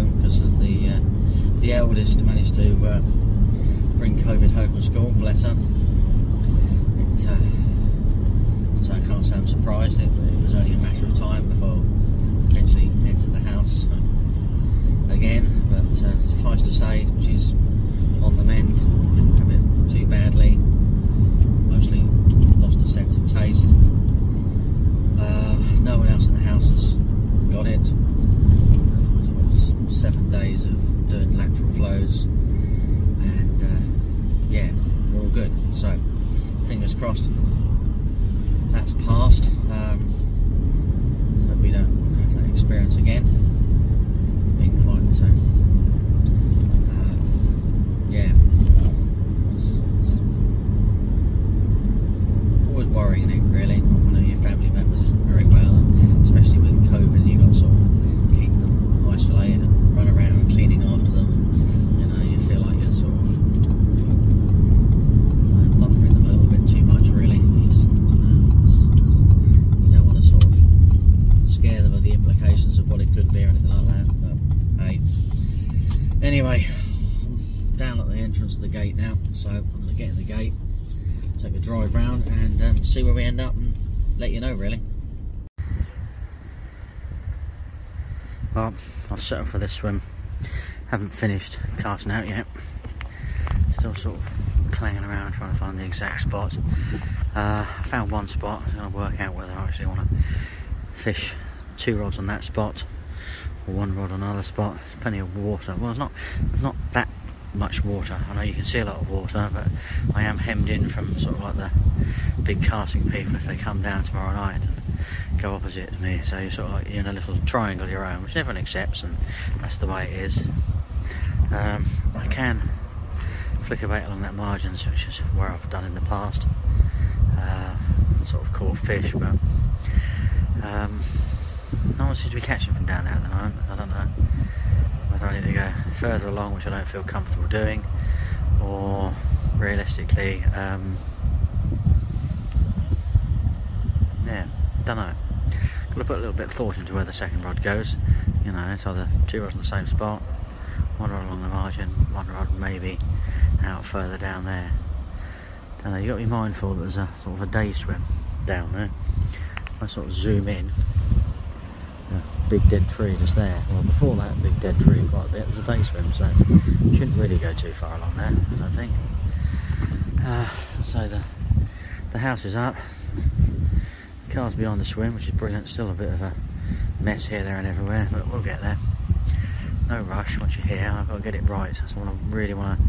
home because of the uh, the eldest managed to uh, bring COVID home from school. Bless her. It, uh, so I can't say I'm surprised. It, it was only a matter of time before I eventually entered the house again. But uh, suffice to say, she's on the mend. Didn't have it too badly. Mostly lost a sense of taste. Uh, no one else in the house has got it. Seven days of doing lateral flows, and uh, yeah, we're all good. So, fingers crossed. That's passed. Um, so we don't have that experience again. It's been quite. Uh, yeah. It's, it's always worrying, isn't it, really? When one of your family members isn't very well, and especially with COVID, you've got to sort of keep them isolated and run around cleaning after them. You know, you feel like you're sort of you know, mothering them a little bit too much, really. You just, you know, it's, it's, you don't want to sort of scare them with the implications of what it could be or anything like that. But hey, anyway, I'm down at the entrance of the gate now, so I'm going to get in the gate, take a drive round, and um, see where we end up, and let you know really. Well, I've settled for this swim. Haven't finished casting out yet. Still sort of clanging around trying to find the exact spot. Uh, I found one spot. I'm going to work out whether I actually want to fish two rods on that spot or one rod on another spot. There's plenty of water. Well, it's not. There's not that much water. I know you can see a lot of water, but I am hemmed in from sort of like the big casting people if they come down tomorrow night and go opposite to me. So you're sort of like in a little triangle of your own, which everyone accepts, and that's the way it is. Um, I can flick a bait along that margins, which is where I've done in the past. Uh, sort of caught fish, but um, no one seems to be catching from down there at the moment. I don't know I need to go further along, which I don't feel comfortable doing, or realistically, um, yeah, don't know. Got to put a little bit of thought into where the second rod goes. You know, it's either two rods in the same spot, one rod along the margin, one rod maybe out further down there. Don't know. You got to be mindful that there's a sort of a day swim down there. I sort of zoom in. Big dead tree just there. Well, before that big dead tree, quite a bit. There's a day swim, so you shouldn't really go too far along there. I don't think. Uh, so the the house is up. Car's behind the swim, which is brilliant. Still a bit of a mess here, there, and everywhere, but we'll get there. No rush. Once you're here, I've got to get it right. So I really want to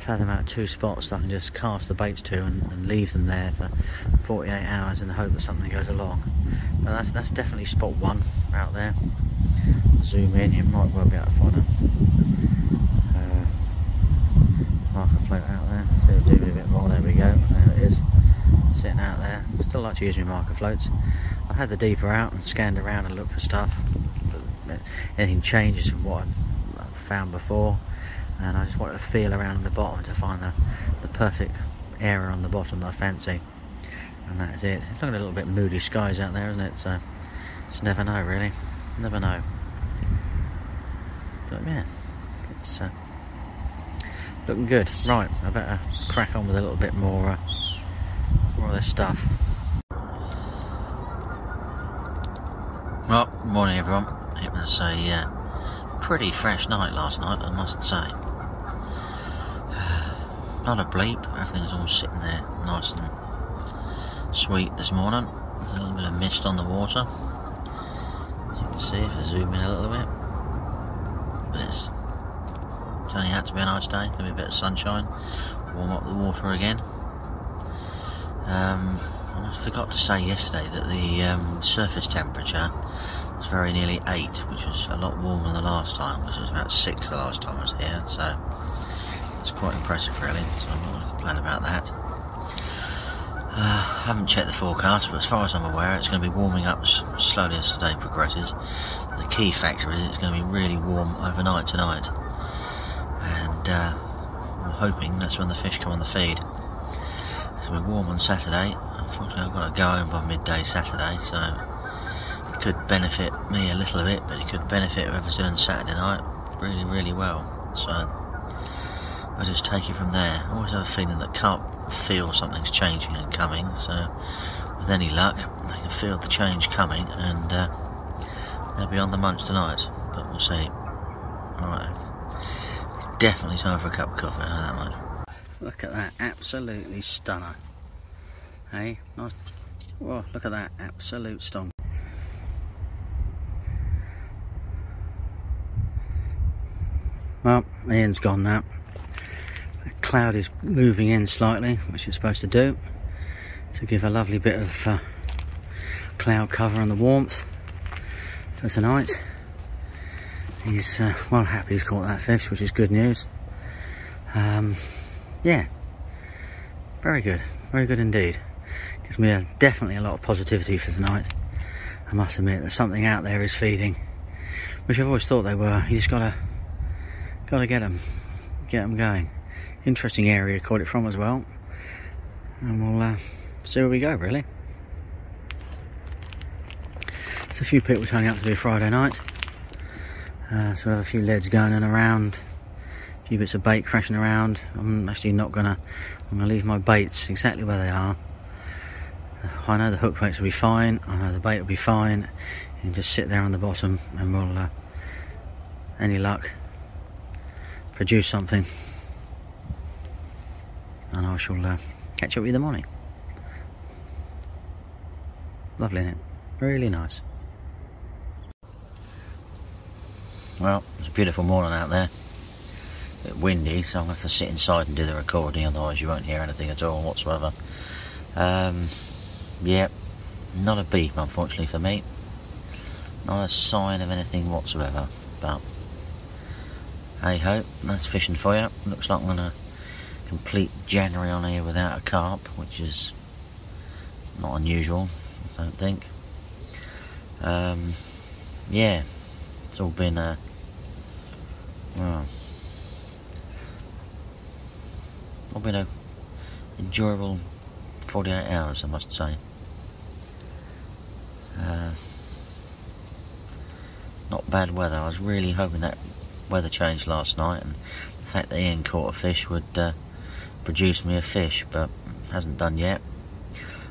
fathom out two spots that I can just cast the baits to and, and, leave them there for 48 hours in the hope that something goes along. But that's that's definitely spot one out there. Zoom in, you might well be able to find a uh, marker float out there. See if do a bit more. There we go. There it is, sitting out there. Still like to use my marker floats. I had the deeper out and scanned around and looked for stuff. Anything changes from what I found before and I just wanted to feel around the bottom to find the, the perfect area on the bottom that I fancy. And that's it. It's looking a little bit moody skies out there isn't it? So just never know really. Never know. But yeah it's uh, looking good. Right I better crack on with a little bit more uh, more of this stuff. Well morning everyone. It was a uh, pretty fresh night last night I must say not a bleep, everything's all sitting there nice and sweet this morning. There's a little bit of mist on the water. As you can see if I zoom in a little bit. But it's, turning out to be a nice day, gonna be a bit of sunshine, warm up the water again. Um, I forgot to say yesterday that the um, surface temperature was very nearly 8, which was a lot warmer than the last time, which was about 6 the last time I was here, so it's quite impressive really, so I'm not going to complain about that. Uh, I haven't checked the forecast, but as far as I'm aware, it's going to be warming up slowly as the day progresses. But the key factor is it's going to be really warm overnight tonight, and uh, I'm hoping that's when the fish come on the feed. It's going to be warm on Saturday. Unfortunately, I've got to go home by midday Saturday, so could benefit me a little bit, but it could benefit whoever's doing Saturday night really, really well. So I'll just take it from there. I always have a feeling that can't feel something's changing and coming, so with any luck, they can feel the change coming and uh, they'll be on the munch tonight, but we'll see. Alright, it's definitely time for a cup of coffee, I know that much. Look at that, absolutely stunner. Hey, nice. Whoa, look at that, absolute stonk. Well, Ian's gone now. The cloud is moving in slightly, which it's supposed to do, to give a lovely bit of uh, cloud cover and the warmth for tonight. He's uh, well happy he's caught that fish, which is good news. Um, yeah, very good, very good indeed. Gives me a, definitely a lot of positivity for tonight. I must admit that something out there is feeding, which I've always thought they were. You just gotta, gotta get them, get them going. Interesting area to caught it from as well, and we'll uh, see where we go. Really, there's a few people turning up to do Friday night. Uh, so we have a few leads going and around, a few bits of bait crashing around. I'm actually not gonna, I'm gonna leave my baits exactly where they are. I know the hook baits will be fine, I know the bait will be fine, and just sit there on the bottom and we'll, uh, any luck, produce something. And I shall uh, catch up with you in the morning. Lovely, is it? Really nice. Well, it's a beautiful morning out there. A bit windy, so I'm going to have to sit inside and do the recording, otherwise you won't hear anything at all whatsoever. Um, yeah, not a beep, unfortunately for me. Not a sign of anything whatsoever, but hey ho, that's fishing for you. Looks like I'm to complete January on here without a carp, which is not unusual, I don't think. Um, yeah, it's all been a well, all been a enjoyable 48 hours, I must say. Uh, not bad weather. I was really hoping that weather changed last night, and the fact that Ian caught a fish would uh, produce me a fish, but hasn't done yet.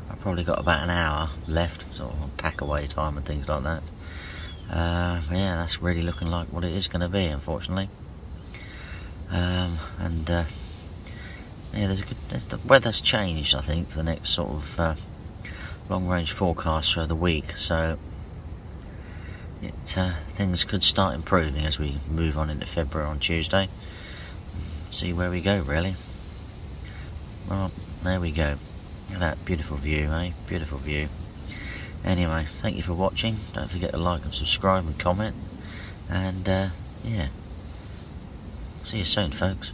I've probably got about an hour left, sort of pack away time and things like that. Uh, yeah, that's really looking like what it is going to be, unfortunately. Um, and uh, yeah, there's a good. There's, the weather's changed, I think, for the next sort of uh, long-range forecast for the week. So it uh, things could start improving as we move on into February on Tuesday. See where we go, really. Well, there we go. Look at that beautiful view, eh? Beautiful view. Anyway, thank you for watching. Don't forget to like and subscribe and comment. And, uh, yeah. See you soon, folks.